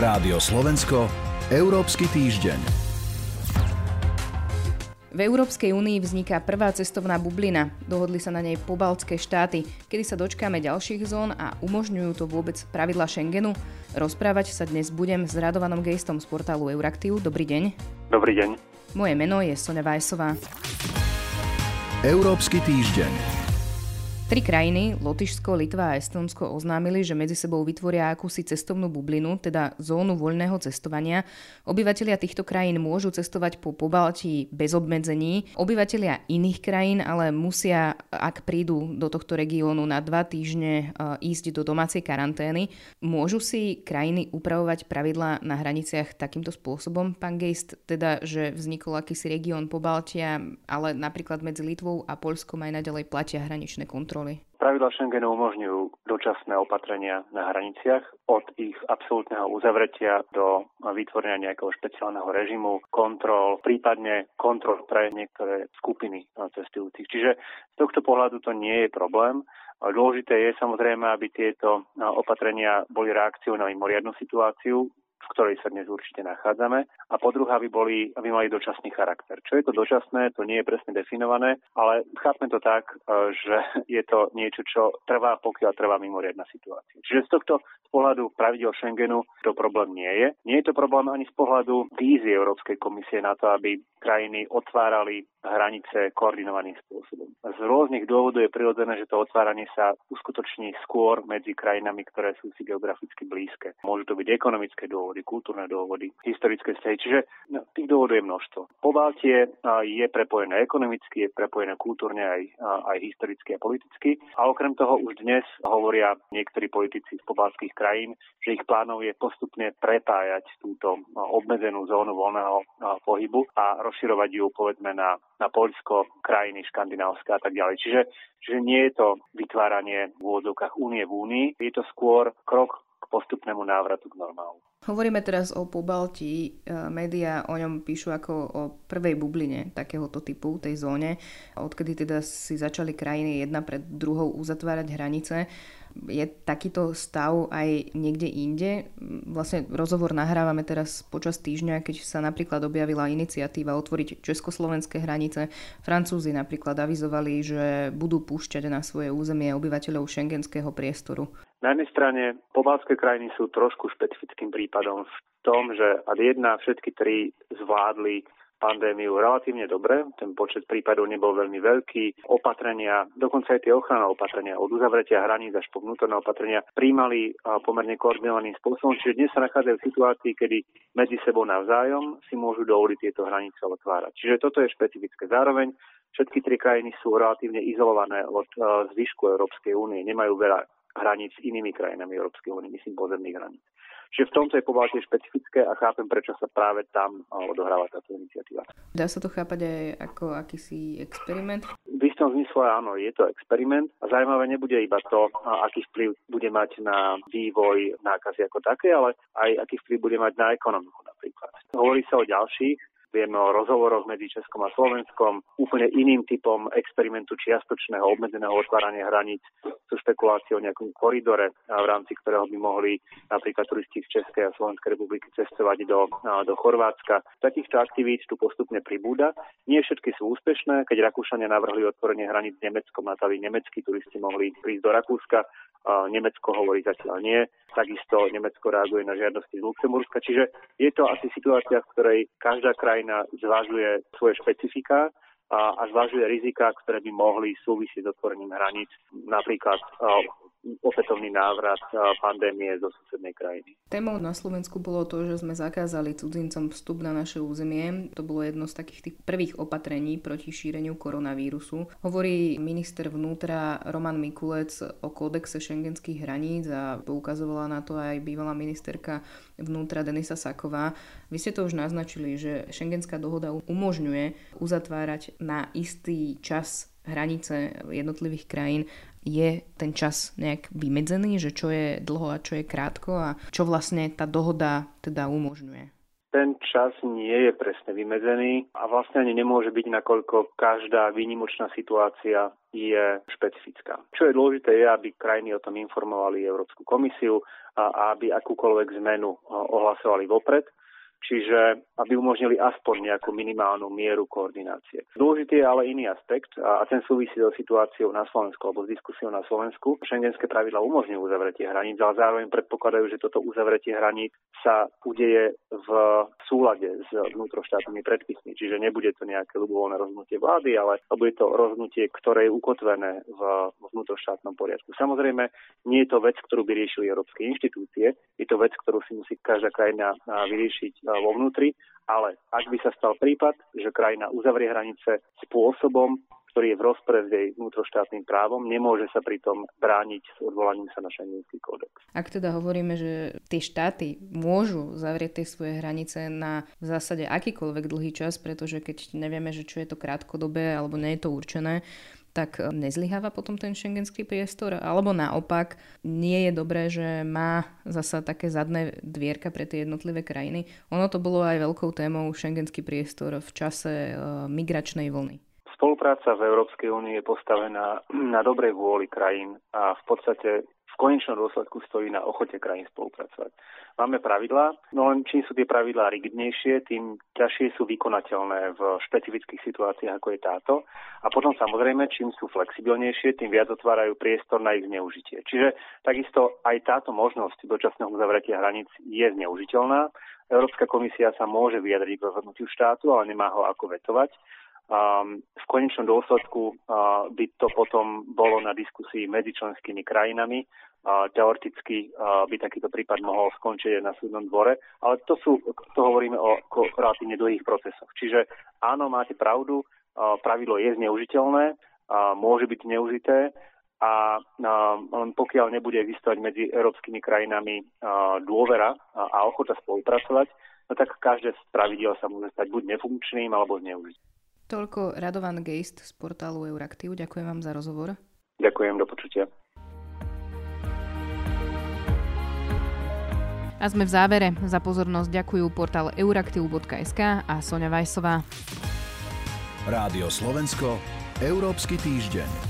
Rádio Slovensko, Európsky týždeň. V Európskej únii vzniká prvá cestovná bublina. Dohodli sa na nej pobaltské štáty, kedy sa dočkáme ďalších zón a umožňujú to vôbec pravidla Schengenu. Rozprávať sa dnes budem s Radovanom Gejstom z portálu Euraktiv. Dobrý deň. Dobrý deň. Moje meno je Sonja Vajsová. Európsky týždeň. Tri krajiny, Lotyšsko, Litva a Estonsko, oznámili, že medzi sebou vytvoria akúsi cestovnú bublinu, teda zónu voľného cestovania. Obyvatelia týchto krajín môžu cestovať po Pobaltí bez obmedzení. Obyvatelia iných krajín ale musia, ak prídu do tohto regiónu na dva týždne, e, ísť do domácej karantény. Môžu si krajiny upravovať pravidlá na hraniciach takýmto spôsobom, pán Geist, teda, že vznikol akýsi región Pobaltia, ale napríklad medzi Litvou a Polskom aj naďalej platia hraničné kontroly kontroly? Pravidla Schengenu umožňujú dočasné opatrenia na hraniciach od ich absolútneho uzavretia do vytvorenia nejakého špeciálneho režimu, kontrol, prípadne kontrol pre niektoré skupiny cestujúcich. Čiže z tohto pohľadu to nie je problém. Dôležité je samozrejme, aby tieto opatrenia boli reakciou na mimoriadnu situáciu, ktorej sa dnes určite nachádzame. A po druhé, aby, boli, aby mali dočasný charakter. Čo je to dočasné, to nie je presne definované, ale chápme to tak, e, že je to niečo, čo trvá, pokiaľ trvá mimoriadna situácia. Čiže z tohto z pohľadu pravidel Schengenu to problém nie je. Nie je to problém ani z pohľadu vízie Európskej komisie na to, aby krajiny otvárali hranice koordinovaným spôsobom. Z rôznych dôvodov je prirodzené, že to otváranie sa uskutoční skôr medzi krajinami, ktoré sú si geograficky blízke. Môžu to byť ekonomické dôvody, kultúrne dôvody, historické vzťahy, čiže no, tých dôvodov je množstvo. Pobaltie je prepojené ekonomicky, je prepojené kultúrne aj, aj historicky a politicky a okrem toho už dnes hovoria niektorí politici z pobaltských krajín, že ich plánov je postupne prepájať túto obmedzenú zónu voľného pohybu a rozširovať ju povedzme na, na Poľsko, krajiny škandinávske a tak ďalej. Čiže, čiže nie je to vytváranie v úvodzovkách únie v únii, je to skôr krok k postupnému návratu k normálu. Hovoríme teraz o Pobalti. E, média o ňom píšu ako o prvej bubline takéhoto typu, tej zóne, odkedy teda si začali krajiny jedna pred druhou uzatvárať hranice. Je takýto stav aj niekde inde? Vlastne rozhovor nahrávame teraz počas týždňa, keď sa napríklad objavila iniciatíva otvoriť československé hranice. Francúzi napríklad avizovali, že budú púšťať na svoje územie obyvateľov šengenského priestoru. Na jednej strane pobalské krajiny sú trošku špecifickým prípadom v tom, že ad jedna všetky tri zvládli pandémiu relatívne dobre, ten počet prípadov nebol veľmi veľký, opatrenia, dokonca aj tie ochranné opatrenia od uzavretia hraníc až po vnútorné opatrenia príjmali pomerne koordinovaným spôsobom, čiže dnes sa nachádzajú v situácii, kedy medzi sebou navzájom si môžu dovoliť tieto hranice otvárať. Čiže toto je špecifické. Zároveň všetky tri krajiny sú relatívne izolované od zvyšku Európskej únie, nemajú veľa hraníc s inými krajinami Európskej únie, myslím pozemných hraníc. Čiže v tomto je považie špecifické a chápem, prečo sa práve tam odohráva táto iniciatíva. Dá sa to chápať aj ako akýsi experiment? V istom zmysle áno, je to experiment a zaujímavé nebude iba to, aký vplyv bude mať na vývoj nákazy ako také, ale aj aký vplyv bude mať na ekonomiku napríklad. Hovorí sa o ďalších Vieme o rozhovoroch medzi Českom a Slovenskom, úplne iným typom experimentu čiastočného obmedzeného otvárania hraníc sú špekulácie o nejakom koridore, v rámci ktorého by mohli napríklad turisti z Českej a Slovenskej republiky cestovať do, do Chorvátska. Takýchto aktivít tu postupne pribúda. Nie všetky sú úspešné. Keď Rakúšania navrhli otvorenie hraníc s Nemeckom, na to, aby nemeckí turisti mohli prísť do Rakúska, Nemecko hovorí zatiaľ nie. Takisto Nemecko reaguje na žiadosti z Luxemburska. Čiže je to asi situácia, v ktorej každá krajina zvažuje svoje špecifika a, a zvažuje rizika, ktoré by mohli súvisieť s otvorením hraníc, napríklad opätovný návrat pandémie zo susednej krajiny. Témou na Slovensku bolo to, že sme zakázali cudzincom vstup na naše územie. To bolo jedno z takých tých prvých opatrení proti šíreniu koronavírusu. Hovorí minister vnútra Roman Mikulec o kódexe šengenských hraníc a poukazovala na to aj bývalá ministerka vnútra Denisa Saková. Vy ste to už naznačili, že šengenská dohoda umožňuje uzatvárať na istý čas hranice jednotlivých krajín je ten čas nejak vymedzený, že čo je dlho a čo je krátko a čo vlastne tá dohoda teda umožňuje? ten čas nie je presne vymedzený a vlastne ani nemôže byť, nakoľko každá výnimočná situácia je špecifická. Čo je dôležité je, aby krajiny o tom informovali Európsku komisiu a aby akúkoľvek zmenu ohlasovali vopred čiže aby umožnili aspoň nejakú minimálnu mieru koordinácie. Dôležitý je ale iný aspekt a ten súvisí so situáciou na Slovensku alebo s diskusiou na Slovensku. Šengenské pravidla umožňujú uzavretie hraníc, ale zároveň predpokladajú, že toto uzavretie hraníc sa udeje v súlade s vnútroštátnymi predpismi, čiže nebude to nejaké ľubovoľné rozhodnutie vlády, ale bude to rozhodnutie, ktoré je ukotvené v vnútroštátnom poriadku. Samozrejme, nie je to vec, ktorú by riešili európske inštitúcie, je to vec, ktorú si musí každá krajina vyriešiť vo vnútri, ale ak by sa stal prípad, že krajina uzavrie hranice spôsobom, ktorý je v rozpore s jej vnútroštátnym právom, nemôže sa pritom brániť s odvolaním sa na šengenský kódex. Ak teda hovoríme, že tie štáty môžu zavrieť tie svoje hranice na v zásade akýkoľvek dlhý čas, pretože keď nevieme, že čo je to krátkodobé alebo nie je to určené, tak e, nezlyháva potom ten šengenský priestor? Alebo naopak, nie je dobré, že má zasa také zadné dvierka pre tie jednotlivé krajiny? Ono to bolo aj veľkou témou šengenský priestor v čase e, migračnej vlny. Spolupráca v Európskej únii je postavená na dobrej vôli krajín a v podstate v konečnom dôsledku stojí na ochote krajín spolupracovať. Máme pravidlá, no len čím sú tie pravidlá rigidnejšie, tým ťažšie sú vykonateľné v špecifických situáciách, ako je táto. A potom samozrejme, čím sú flexibilnejšie, tým viac otvárajú priestor na ich zneužitie. Čiže takisto aj táto možnosť dočasného uzavretia hraníc je zneužiteľná. Európska komisia sa môže vyjadriť k rozhodnutiu štátu, ale nemá ho ako vetovať. Um, v konečnom dôsledku by to potom bolo na diskusii medzi členskými krajinami. Teoreticky by takýto prípad mohol skončiť na súdnom dvore, ale to, sú, to hovoríme o relatívne dlhých procesoch. Čiže áno, máte pravdu, pravidlo je zneužiteľné, môže byť zneužité a len pokiaľ nebude existovať medzi európskymi krajinami dôvera a ochota spolupracovať, no tak každé z pravidel sa môže stať buď nefunkčným alebo zneužitým. Toľko Radovan Geist z portálu Euraktiv. Ďakujem vám za rozhovor. Ďakujem, do počutia. A sme v závere. Za pozornosť ďakujú portál euraktiv.sk a Sonja Vajsová. Rádio Slovensko, Európsky týždeň.